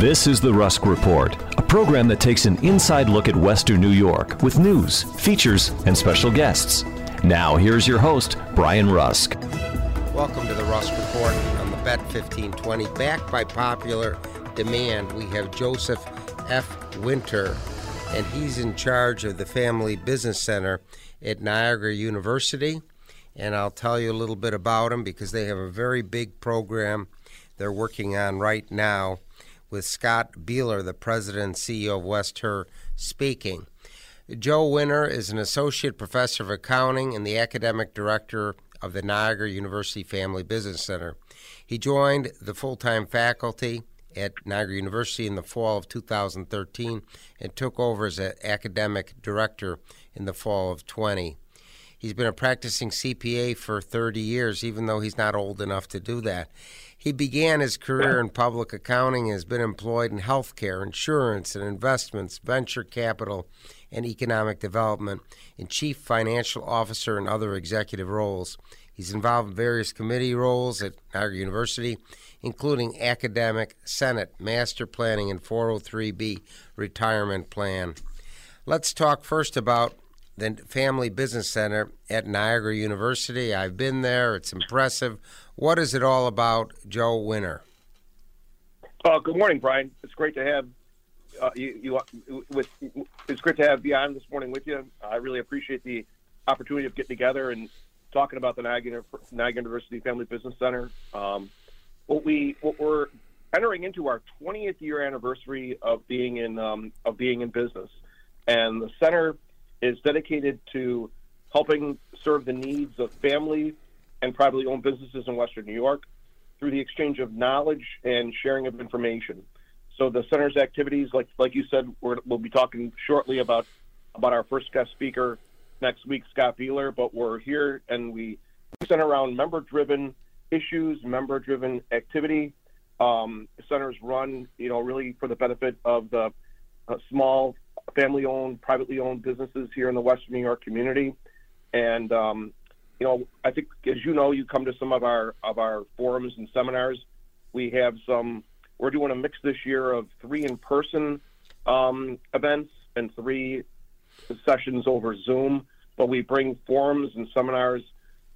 This is the Rusk Report, a program that takes an inside look at Western New York with news, features, and special guests. Now, here's your host, Brian Rusk. Welcome to the Rusk Report on the Bet 1520. Backed by popular demand, we have Joseph F. Winter, and he's in charge of the Family Business Center at Niagara University. And I'll tell you a little bit about him because they have a very big program they're working on right now with Scott Bieler, the president and CEO of West speaking. Joe Winter is an associate professor of accounting and the academic director of the Niagara University Family Business Center. He joined the full time faculty at Niagara University in the fall of 2013 and took over as academic director in the fall of 20. He's been a practicing CPA for 30 years, even though he's not old enough to do that. He began his career in public accounting and has been employed in healthcare, insurance, and investments, venture capital, and economic development, in chief financial officer and other executive roles. He's involved in various committee roles at Niagara University, including academic, Senate, master planning, and 403B retirement plan. Let's talk first about the Family Business Center at Niagara University. I've been there, it's impressive. What is it all about, Joe Winter? Uh, good morning, Brian. It's great to have uh, you, you, with. It's great to have you on this morning with you. I really appreciate the opportunity of getting together and talking about the Niagara, Niagara University Family Business Center. Um, what we what we're entering into our 20th year anniversary of being in um, of being in business, and the center is dedicated to helping serve the needs of family and privately owned businesses in Western New York through the exchange of knowledge and sharing of information. So the center's activities, like like you said, we will be talking shortly about about our first guest speaker next week, Scott Bieler. But we're here and we center around member-driven issues, member-driven activity. Um, centers run, you know, really for the benefit of the uh, small, family-owned, privately owned businesses here in the Western New York community. And um, you know, I think as you know, you come to some of our of our forums and seminars. We have some. We're doing a mix this year of three in-person um, events and three sessions over Zoom. But we bring forums and seminars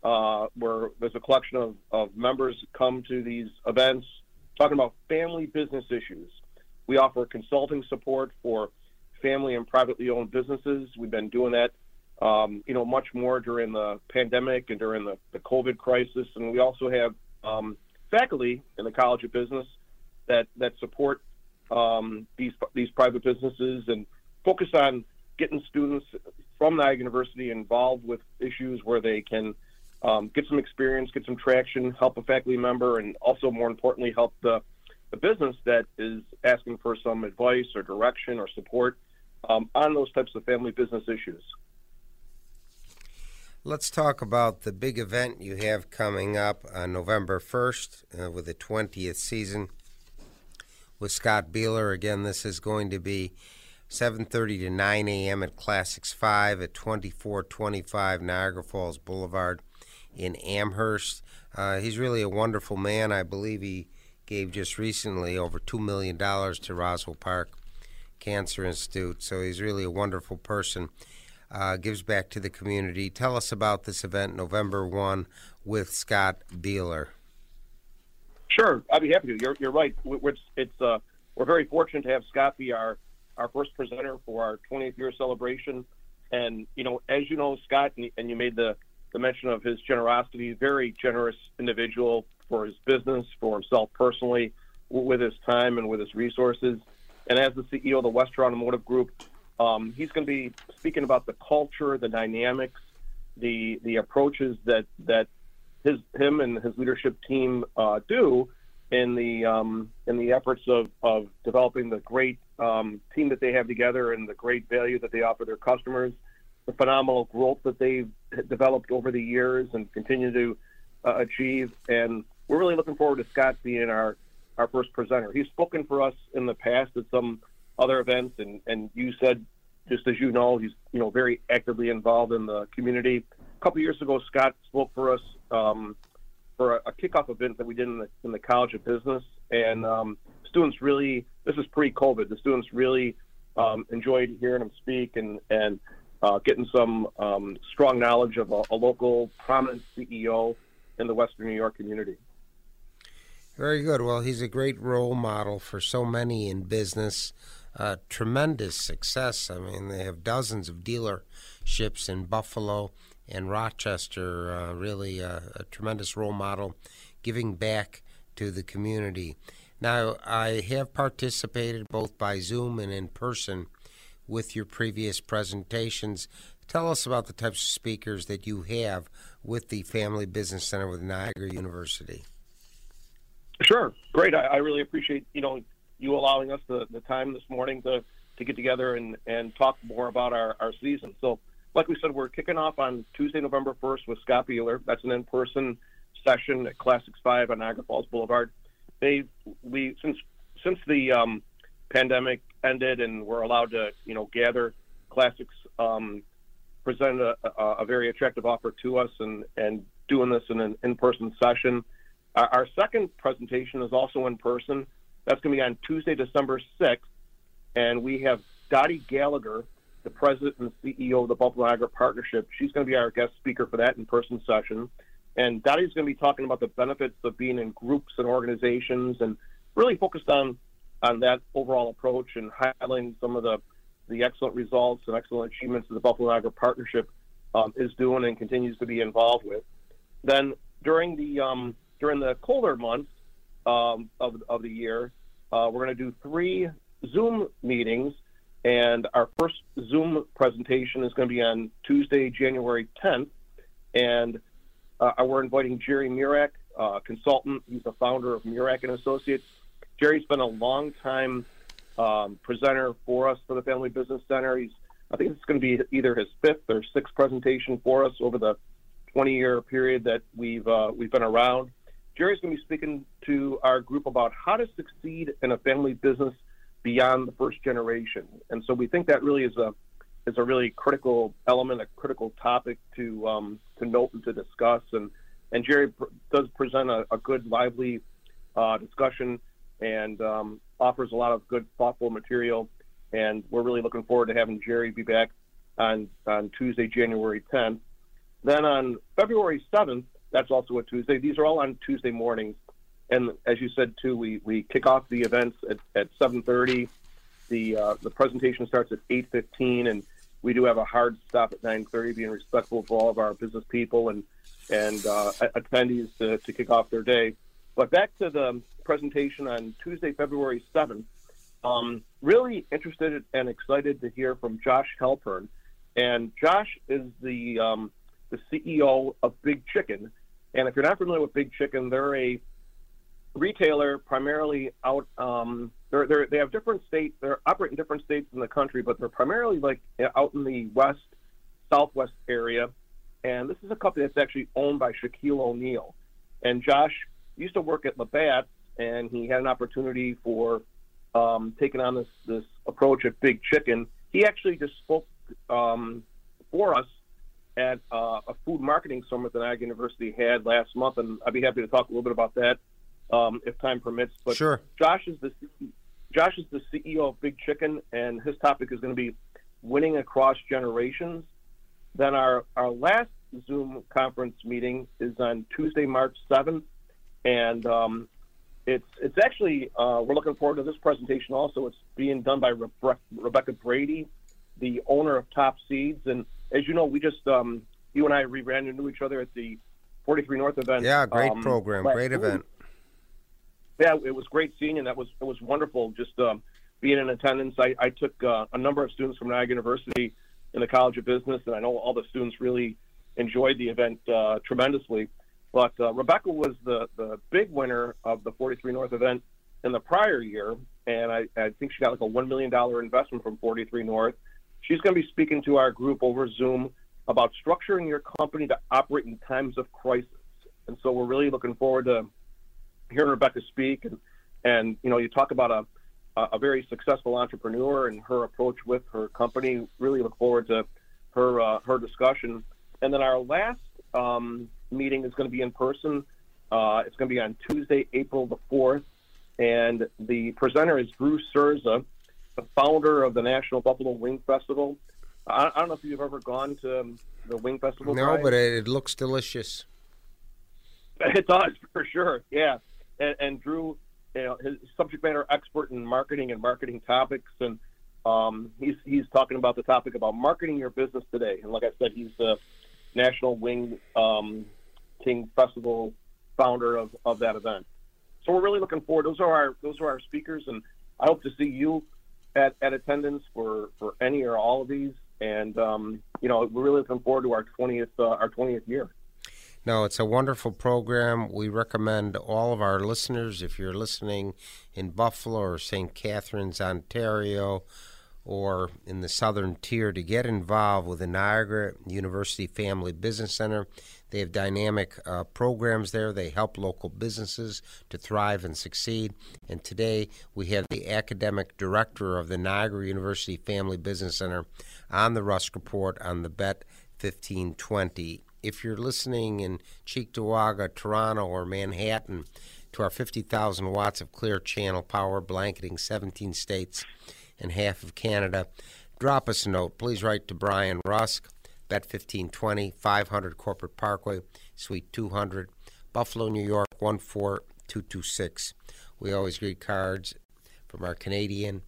uh, where there's a collection of, of members come to these events talking about family business issues. We offer consulting support for family and privately owned businesses. We've been doing that um, you know, much more during the pandemic and during the, the COVID crisis. And we also have um, faculty in the College of Business that that support um, these these private businesses and focus on getting students from Niagara University involved with issues where they can um, get some experience, get some traction, help a faculty member, and also more importantly, help the the business that is asking for some advice or direction or support um, on those types of family business issues. Let's talk about the big event you have coming up on November 1st uh, with the 20th season with Scott Bieler. Again, this is going to be 7:30 to 9 a.m. at Classics 5 at 2425 Niagara Falls Boulevard in Amherst. Uh, he's really a wonderful man. I believe he gave just recently over $2 million to Roswell Park Cancer Institute, so he's really a wonderful person uh, gives back to the community. Tell us about this event, November 1, with Scott Bieler. Sure, I'd be happy to. You're, you're right. We're, it's uh, we're very fortunate to have Scott be our our first presenter for our 20th year celebration. And you know, as you know, Scott, and you made the the mention of his generosity. Very generous individual for his business, for himself personally, with his time and with his resources. And as the CEO of the West Herr Automotive Group, um, he's going to be speaking about the culture, the dynamics, the the approaches that that his him and his leadership team uh, do in the um, in the efforts of, of developing the great um, team that they have together and the great value that they offer their customers, the phenomenal growth that they've developed over the years and continue to uh, achieve. And we're really looking forward to Scott being our our first presenter. He's spoken for us in the past at some other events, and and you said just as you know, he's you know very actively involved in the community. A couple years ago, Scott spoke for us um, for a, a, kickoff event that we did in the, in the College of Business, and um, students really this is pre-COVID. The students really um, enjoyed hearing him speak and and uh, getting some um, strong knowledge of a, a local prominent CEO in the Western New York community. Very good. Well, he's a great role model for so many in business. Uh, tremendous success. I mean, they have dozens of dealerships in Buffalo and Rochester. Uh, really a, a tremendous role model, giving back to the community. Now, I have participated both by Zoom and in person with your previous presentations. Tell us about the types of speakers that you have with the Family Business Center with Niagara University. Sure, great. I, I really appreciate you know you allowing us the, the time this morning to, to get together and, and talk more about our, our season. So, like we said, we're kicking off on Tuesday, November 1st with Scott Bieler. That's an in person session at Classics 5 on Niagara Falls Boulevard. They we since since the um, pandemic ended and we're allowed to you know gather classics um, presented a, a, a, very attractive offer to us and and doing this in an in-person session our, our second presentation is also in person that's going to be on Tuesday, December 6th. And we have Dottie Gallagher, the president and CEO of the Buffalo Niagara Partnership. She's going to be our guest speaker for that in person session. And Dottie's going to be talking about the benefits of being in groups and organizations and really focused on, on that overall approach and highlighting some of the, the excellent results and excellent achievements that the Buffalo Niagara Partnership um, is doing and continues to be involved with. Then during the um, during the colder months, um, of, of the year. Uh, we're going to do three Zoom meetings, and our first Zoom presentation is going to be on Tuesday, January 10th. And uh, we're inviting Jerry Murak, uh, consultant. He's the founder of Murak and Associates. Jerry's been a long time um, presenter for us for the Family Business Center. He's, I think it's going to be either his fifth or sixth presentation for us over the 20-year period that we've uh, we've been around. Jerry's going to be speaking to our group about how to succeed in a family business beyond the first generation. And so we think that really is a is a really critical element, a critical topic to um, to note and to discuss. And and Jerry pr- does present a, a good, lively uh, discussion and um, offers a lot of good, thoughtful material. And we're really looking forward to having Jerry be back on on Tuesday, January 10th. Then on February 7th, that's also a Tuesday. These are all on Tuesday mornings. And as you said too, we, we kick off the events at, at 7:30. The uh, the presentation starts at 8:15, and we do have a hard stop at 9:30, being respectful of all of our business people and and uh, attendees to, to kick off their day. But back to the presentation on Tuesday, February 7th. Um, really interested and excited to hear from Josh Halpern. And Josh is the um, the CEO of Big Chicken, and if you're not familiar with Big Chicken, they're a retailer primarily out. Um, they're, they're, they have different states. They're operating different states in the country, but they're primarily like out in the west, southwest area. And this is a company that's actually owned by Shaquille O'Neal. And Josh used to work at Labatt, and he had an opportunity for um, taking on this this approach at Big Chicken. He actually just spoke um, for us at uh, a food marketing summit that Ag University had last month, and I'd be happy to talk a little bit about that um, if time permits. But sure. Josh is the Josh is the CEO of Big Chicken, and his topic is going to be winning across generations. Then our our last Zoom conference meeting is on Tuesday, March seventh, and um, it's it's actually uh, we're looking forward to this presentation. Also, it's being done by Rebe- Rebecca Brady, the owner of Top Seedz, and as you know, we just um, you and I rebranded ran into each other at the 43 North event. Yeah, great um, program, great week. event. Yeah, it was great seeing and That was it was wonderful just um, being in attendance. I, I took uh, a number of students from Niagara University in the College of Business, and I know all the students really enjoyed the event uh, tremendously. But uh, Rebecca was the the big winner of the 43 North event in the prior year, and I, I think she got like a one million dollar investment from 43 North. She's going to be speaking to our group over Zoom about structuring your company to operate in times of crisis. And so we're really looking forward to hearing Rebecca speak, and and you know, you talk about a a very successful entrepreneur and her approach with her company. Really look forward to her uh, her discussion. And then our last um, meeting is going to be in person. Uh, it's going to be on Tuesday, April the fourth, and the presenter is Drew Cerza, the founder of the National Buffalo Wing Festival. I, I don't know if you've ever gone to um, the Wing Festival. No, but it, it looks delicious. It does for sure. Yeah, and, and Drew, you know, his subject matter expert in marketing and marketing topics, and um, he's he's talking about the topic about marketing your business today. And like I said, he's the National Wing um, King Festival founder of, of that event. So we're really looking forward. Those are our those are our speakers, and I hope to see you at, at attendance for, for any or all of these. And um, you know, we're really looking forward to our twentieth uh, our twentieth year. No, it's a wonderful program. We recommend all of our listeners, if you're listening in Buffalo or St. Catharines, Ontario, or in the southern tier, to get involved with the Niagara University Family Business Center. They have dynamic uh, programs there. They help local businesses to thrive and succeed. And today we have the academic director of the Niagara University Family Business Center on the Rusk Report on the Bet 1520 if you're listening in Cheektowaga, Toronto, or Manhattan to our 50,000 watts of clear channel power blanketing 17 states and half of Canada, drop us a note. Please write to Brian Rusk, Bet 1520, 500 Corporate Parkway, Suite 200, Buffalo, New York 14226. We always read cards from our Canadian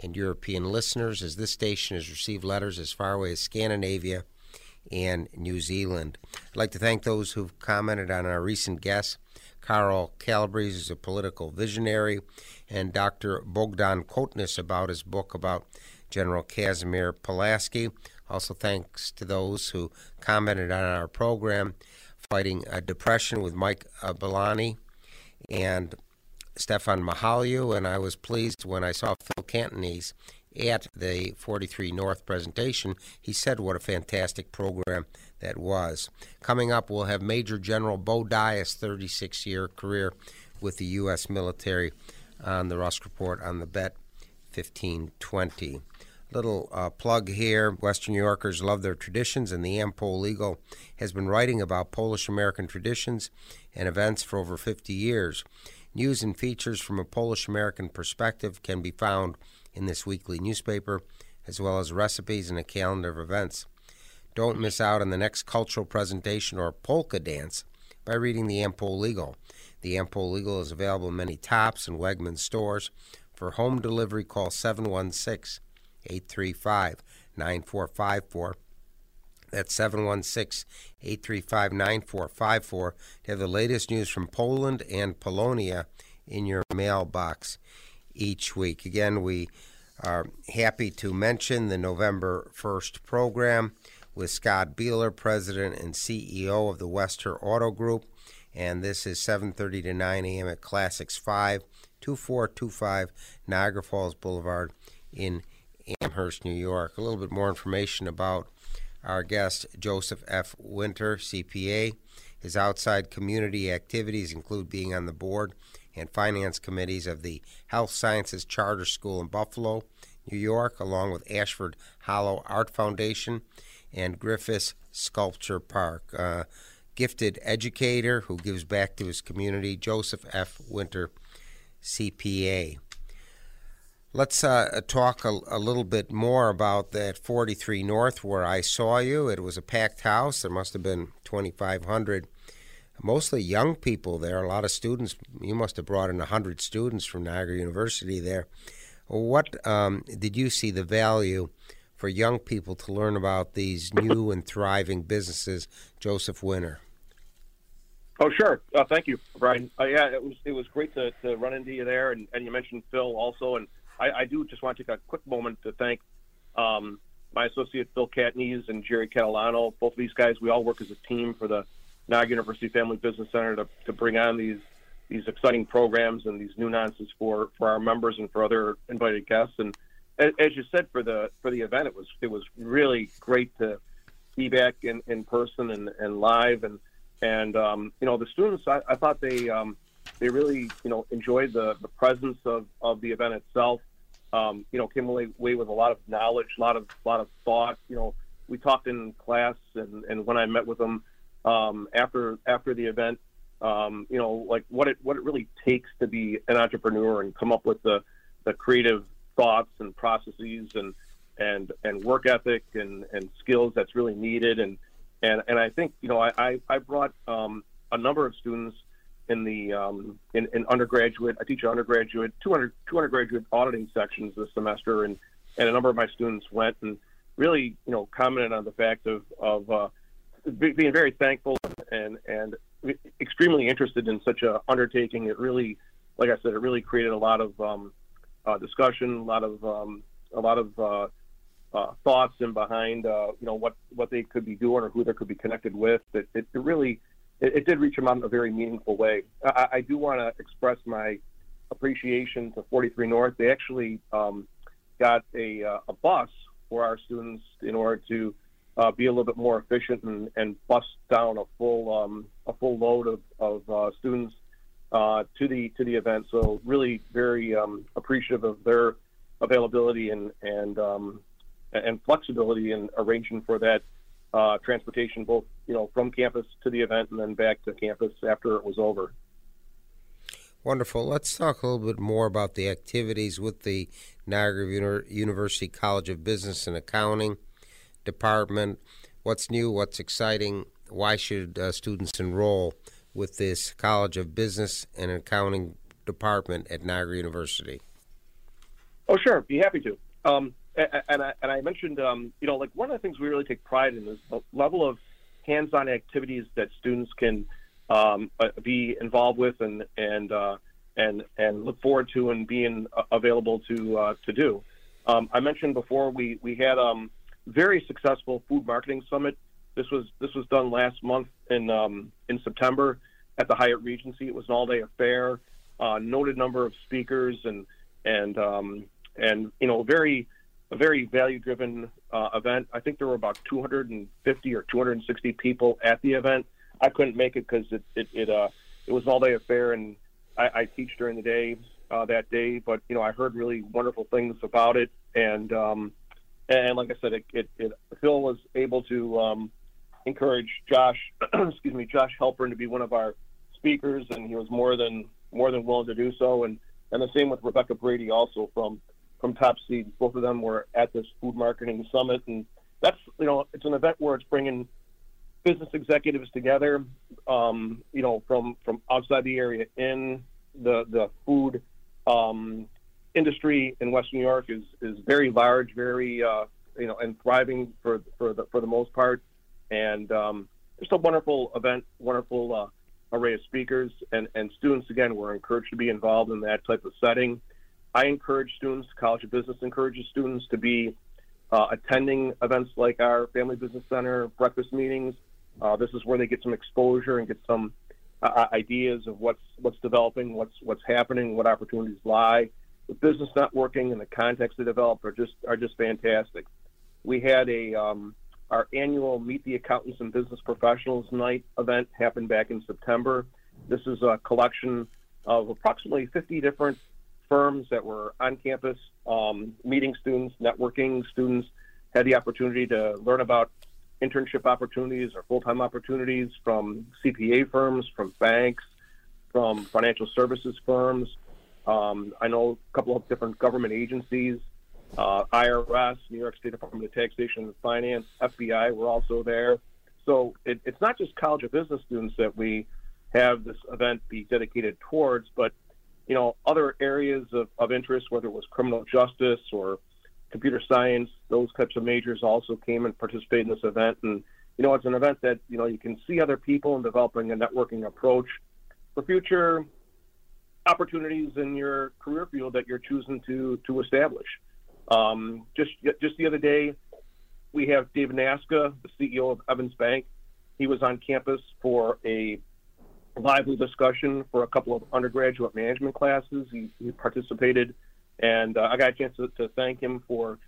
and European listeners as this station has received letters as far away as Scandinavia and New Zealand. I'd like to thank those who've commented on our recent guests. Carl Calabrese is a political visionary, and Dr. Bogdan Kotnis about his book about General Casimir Pulaski. Also, thanks to those who commented on our program, Fighting a Depression with Mike uh, Belani and Stefan Mahalyu. And I was pleased when I saw Phil Cantonese at the 43 North presentation, he said what a fantastic program that was. Coming up, we'll have Major General Bo Dias' 36 year career with the U.S. military on the Rusk Report on the Bet 1520. Little uh, plug here Western New Yorkers love their traditions, and the Am-Pol Eagle has been writing about Polish American traditions and events for over 50 years. News and features from a Polish American perspective can be found in this weekly newspaper, as well as recipes and a calendar of events. Don't miss out on the next cultural presentation or polka dance by reading the Am-Pol Eagle. The Am-Pol Eagle is available in many Tops and Wegmans stores. For home delivery, call 716 835 9454. That's 716 835 9454 to have the latest news from Poland and Polonia in your mailbox each week. Again, we are happy to mention the November 1st program with Scott Bieler, President and CEO of the West Herr Auto Group. And this is 7.30 to 9 a.m. at Classics 5, 2425 Niagara Falls Boulevard in Amherst, New York. A little bit more information about our guest, Joseph F. Winter, CPA. His outside community activities include being on the board and finance committees of the Health Sciences Charter School in Buffalo, New York, along with Ashford Hollow Art Foundation and Griffis Sculpture Park. Uh, gifted educator who gives back to his community, Joseph F. Winter, CPA. Let's uh, talk a, a, little bit more about that 43 North where I saw you. It was a packed house. There must have been 2,500 mostly young people there. A lot of students. You must have brought in hundred students from Niagara University there. What um, did you see the value for young people to learn about these new and thriving businesses, Joseph Winter? Oh, sure. Uh, thank you, Brian. Uh, yeah, it was it was great to, to run into you there, and, and you mentioned Phil also, and I, I do just want to take a quick moment to thank um, my associate Phil Catneys and Jerry Catalano. Both of these guys, we all work as a team for the Niagara University Family Business Center to, to bring on these these exciting programs and these nuances for, for our members and for other invited guests. And as, as you said for the for the event, it was it was really great to be back in, in person and, and live and and um, you know the students I, I thought they um, they really you know enjoyed the, the presence of, of the event itself um, you know, came away, with a lot of knowledge, a lot of lot of thought. You know, we talked in class, and, and when I met with them um, after after the event, um, you know, like what it what it really takes to be an entrepreneur and come up with the the creative thoughts and processes and and and work ethic and and skills that's really needed and and and I think you know I I, I brought um, a number of students in the um, in, in, undergraduate. I teach undergraduate, 200, 200 graduate auditing sections this semester, and and a number of my students went and really, you know, commented on the fact of of uh, being very thankful and and extremely interested in such a undertaking. It really, like I said, it really created a lot of um, uh, discussion, a lot of um, a lot of uh, uh, thoughts and behind uh, you know what what they could be doing or who they could be connected with. It, it, it really it, it did reach them out in a very meaningful way. I, I do want to express my appreciation to 43 North. They actually um, got a, uh, a bus for our students in order to uh, be a little bit more efficient and, and bust down a full um, a full load of, of uh, students uh, to the to the event. So really very um, appreciative of their availability and and um, and flexibility in arranging for that uh, transportation, both you know from campus to the event and then back to campus after it was over. Wonderful. Let's talk a little bit more about the activities with the Niagara University College of Business and Accounting department. What's new? What's exciting? Why should uh, students enroll with this College of Business and Accounting department at Niagara University? Oh, sure. Be happy to. Um, and I, and I mentioned, um, you know, like one of the things we really take pride in is the level of hands-on activities that students can um, uh, be involved with and and uh, and and look forward to and being available to uh, to do. Um, I mentioned before we we had um, very successful food marketing summit. This was this was done last month in um, in September at the Hyatt Regency. It was an all-day affair. Uh, noted number of speakers and and um, and you know very a very value driven uh, event. I think there were about 250 or 260 people at the event. I couldn't make it because it it it, uh, it was an all day affair, and I, I teach during the day uh, that day. But you know, I heard really wonderful things about it, and um, and like I said, it, it, it Phil was able to um, encourage Josh, excuse me, Josh Halpern to be one of our speakers, and he was more than more than willing to do so, and and the same with Rebecca Brady also from from Top Seedz. Both of them were at this food marketing summit, and that's you know it's an event where it's bringing business executives together, um, you know, from from outside the area in the the food um, industry in Western New York is is very large, very uh, you know, and thriving for for the for the most part, and um, just a wonderful event, wonderful uh, array of speakers, and and students again were encouraged to be involved in that type of setting. I encourage students, College of Business encourages students to be uh, attending events like our Family Business Center breakfast meetings. Uh, this is where they get some exposure and get some uh, uh, ideas of what's what's developing, what's what's happening, what opportunities lie. The business networking and the context they develop are just are just fantastic. We had a um, our annual Meet the Accountants and Business Professionals Night event happened back in September. This is a collection of approximately 50 different firms that were on campus, um, meeting students, networking students, had the opportunity to learn about internship opportunities or full-time opportunities from CPA firms, from banks, from financial services firms. Um, I know a couple of different government agencies, uh, IRS, New York State Department of Taxation and Finance, FBI were also there. So it, it's not just College of Business students that we have this event be dedicated towards. But you know, other areas of, of interest, whether it was criminal justice or computer science, those types of majors also came and participated in this event. And you know, it's an event that you know you can see other people and developing a networking approach for future opportunities in your career field that you're choosing to to establish. Um, just just the other day, we have David Nasca, the CEO of Evans Bank. He was on campus for a lively discussion for a couple of undergraduate management classes. He, he participated, and uh, I got a chance to, to thank him for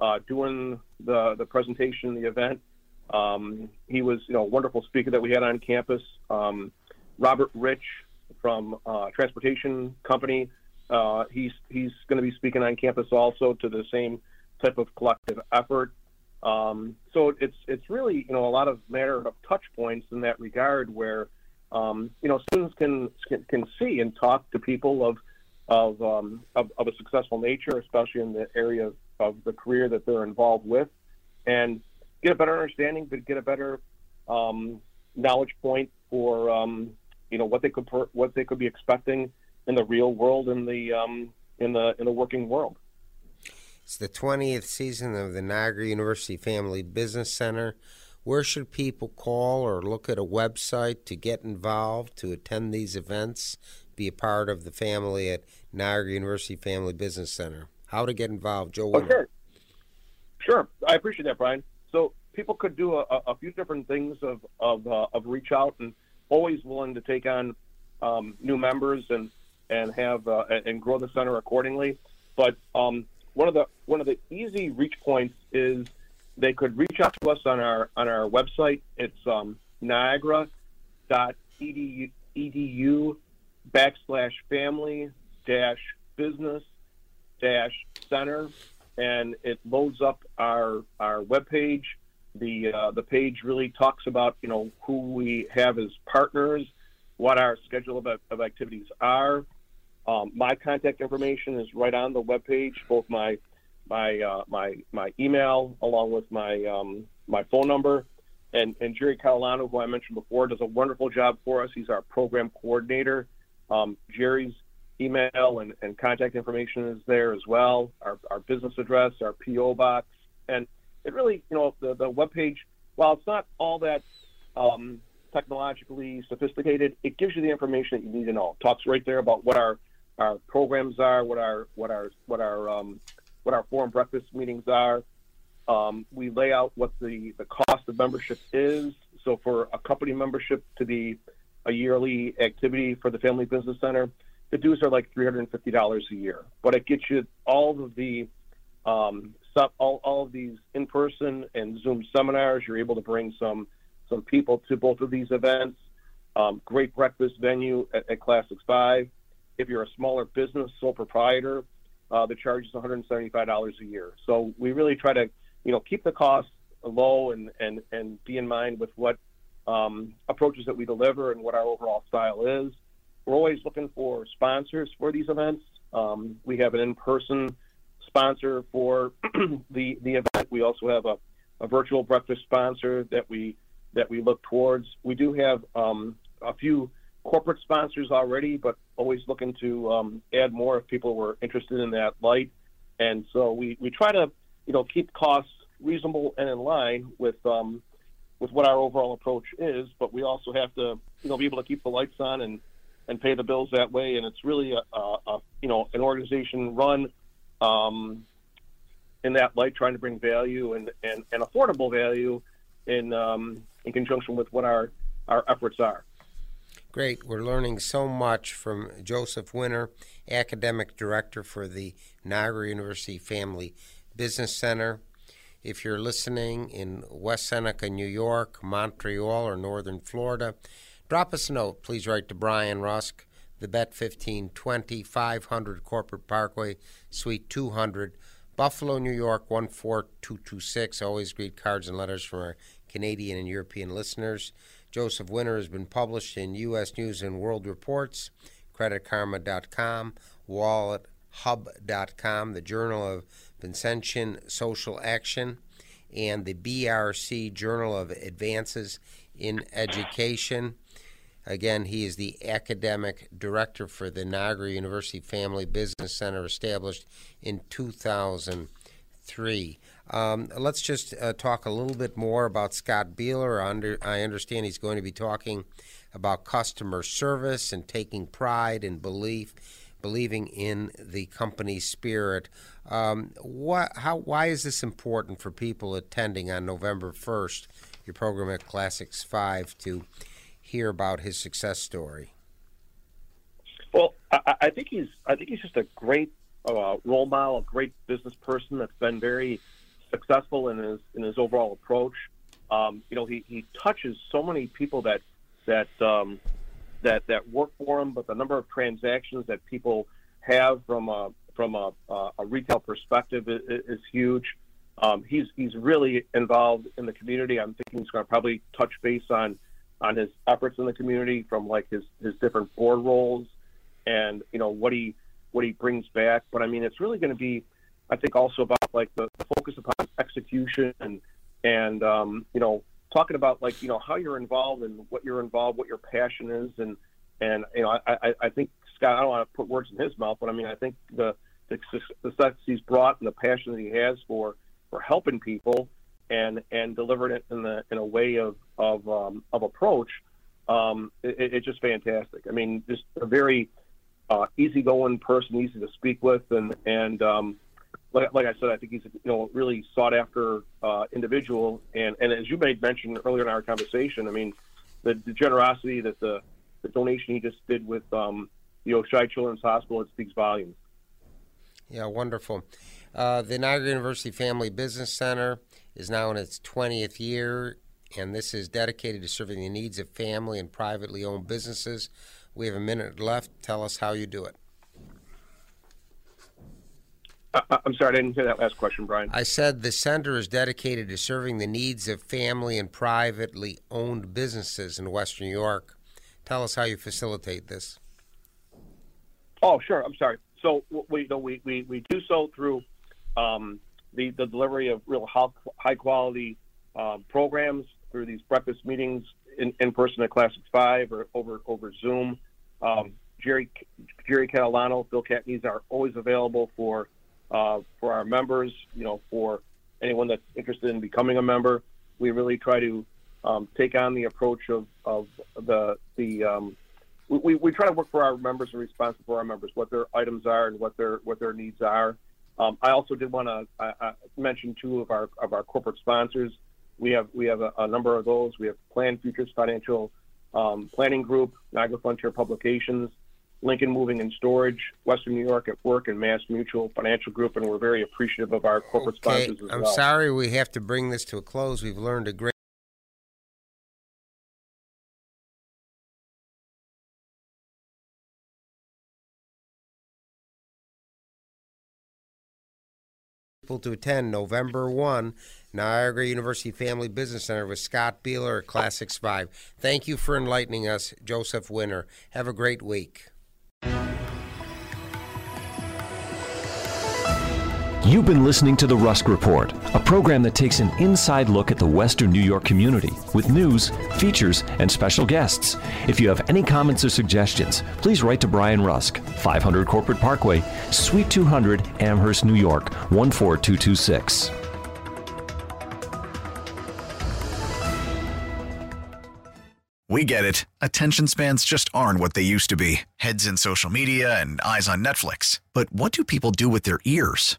uh, doing the the presentation, the event. Um, he was, you know, a wonderful speaker that we had on campus. Um, Robert Rich from uh, Transportation Company. Uh, he's he's going to be speaking on campus also to the same type of collective effort. Um, so it's it's really you know a lot of matter of touch points in that regard where um, you know students can, can, can see and talk to people of of, um, of, of a successful nature, especially in the area of, the career that they're involved with, and get a better understanding, but get a better um, knowledge point for um, you know what they could what they could be expecting in the real world in the um, in the in the working world. It's the 20th season of the Niagara University Family Business Center. Where should people call or look at a website to get involved, to attend these events, be a part of the family at Niagara University Family Business Center? How to get involved, Joe? Oh, sure. Sure. I appreciate that, Brian. So people could do a, a few different things of of, uh, of reach out and always willing to take on um, new members and and have uh, and grow the center accordingly. But um, one of the one of the easy reach points is they could reach out to us on our on our website. It's um, niagara.edu edu backslash family dash business dash center, and it loads up our our webpage. The uh, the page really talks about you know who we have as partners, what our schedule of, of activities are, um, my contact information is right on the webpage, both my my uh, my my email along with my um, my phone number. And, and Jerry Catalano, who I mentioned before, does a wonderful job for us. He's our program coordinator. Um, Jerry's email and, and contact information is there as well. Our, our business address, our PO box, and it really, you know, the the web page. While it's not all that um, technologically sophisticated, it gives you the information that you need to know. It talks right there about what our our programs are, what our what our what our um, what our forum breakfast meetings are. Um, we lay out what the the cost of membership is. So for a company membership to be a yearly activity for the Family Business Center, the dues are like three hundred and fifty dollars a year. But it gets you all of the um, stuff, all, all of these in-person and Zoom seminars. You're able to bring some some people to both of these events. Um, great breakfast venue at, at Classics Five. If you're a smaller business, sole proprietor, uh, the charge is $175 a year. So we really try to, you know, keep the costs low and and and be in mind with what um, approaches that we deliver and what our overall style is. We're always looking for sponsors for these events. Um, we have an in-person sponsor for the the event. We also have a, a virtual breakfast sponsor that we that we look towards. We do have um, a few corporate sponsors already, but always looking to um, add more if people were interested in that light. And so we, we try to, you know, keep costs reasonable and in line with um, with what our overall approach is. But we also have to, you know, be able to keep the lights on and and pay the bills that way. And it's really a, a, a you know an organization run um, in that light, trying to bring value and, and, and affordable value in um, in conjunction with what our our efforts are. Great. We're learning so much from Joseph Winter, Academic Director for the Niagara University Family Business Center. If you're listening in West Seneca, New York, Montreal, or Northern Florida, drop us a note. Please write to Brian Rusk, the Bet 1520, 500 Corporate Parkway, Suite 200, Buffalo, New York 14226. Always greet cards and letters from our Canadian and European listeners. Joseph Winter has been published in U.S. News and World Reports, CreditKarma.com, WalletHub.com, the Journal of Vincentian Social Action, and the BRC Journal of Advances in Education. Again, he is the academic director for the Niagara University Family Business Center, established in 2003. Um, let's just uh, talk a little bit more about Scott Bieler. I, under, I understand he's going to be talking about customer service and taking pride and belief, believing in the company spirit. Um, what, how, why is this important for people attending on November 1st, your program at Classics 5, to hear about his success story? Well, I, I think he's I think he's just a great uh, role model, a great business person that's been very successful in his in his overall approach. Um, you know, he, he touches so many people that that um, that that work for him, but the number of transactions that people have from a from a, a retail perspective is, is huge. Um, he's he's really involved in the community. I'm thinking he's going to probably touch base on on his efforts in the community from like his his different board roles and you know what he what he brings back. But I mean, it's really going to be I think also about like the, the focus upon execution and and um, you know talking about like you know how you're involved and what you're involved, what your passion is, and and you know I, I, I think Scott. I don't want to put words in his mouth, but I mean I think the the success he's brought and the passion that he has for for helping people and and delivered it in the in a way of of um, of approach. Um, it, it's just fantastic. I mean, just a very uh, easygoing person, easy to speak with, and and um, like, like, I said, I think he's a you know really sought after uh, individual, and and as you made mention earlier in our conversation, I mean, the, the generosity that the the donation he just did with um, the Oishei Children's Hospital it speaks volumes. Yeah, wonderful. Uh, the Niagara University Family Business Center is now in its 20th year, and this is dedicated to serving the needs of family and privately owned businesses. We have a minute left. Tell us how you do it. I, am sorry, I didn't hear that last question, Brian. I said the center is dedicated to serving the needs of family and privately owned businesses in Western New York. Tell us how you facilitate this. Oh, sure. I'm sorry. So we we, we, we do so through um, the, the delivery of real high quality um, programs through these breakfast meetings in, in person at Classics Five or over over Zoom. Um, Jerry Jerry Catalano, Bill Catnese are always available for uh, for our members, you know, for anyone that's interested in becoming a member. We really try to um, take on the approach of, of the the um, we, we try to work for our members and responsible for our members what their items are and what their what their needs are. Um, I also did want to mention two of our of our corporate sponsors. We have we have a, a number of those. We have Plan Futures Financial um, Planning Group, Niagara Frontier Publications, Lincoln Moving and Storage, Western New York at Work, and Mass Mutual Financial Group, and we're very appreciative of our corporate okay. sponsors as I'm well. I'm sorry we have to bring this to a close. We've learned a great people to attend November 1, Niagara University Family Business Center with Scott Bieler at Classics 5. Thank you for enlightening us, Joseph Winter. Have a great week. You've been listening to The Rusk Report, a program that takes an inside look at the Western New York community with news, features, and special guests. If you have any comments or suggestions, please write to Brian Rusk, 500 Corporate Parkway, Suite 200, Amherst, New York, 14226. We get it. Attention spans just aren't what they used to be heads in social media and eyes on Netflix. But what do people do with their ears?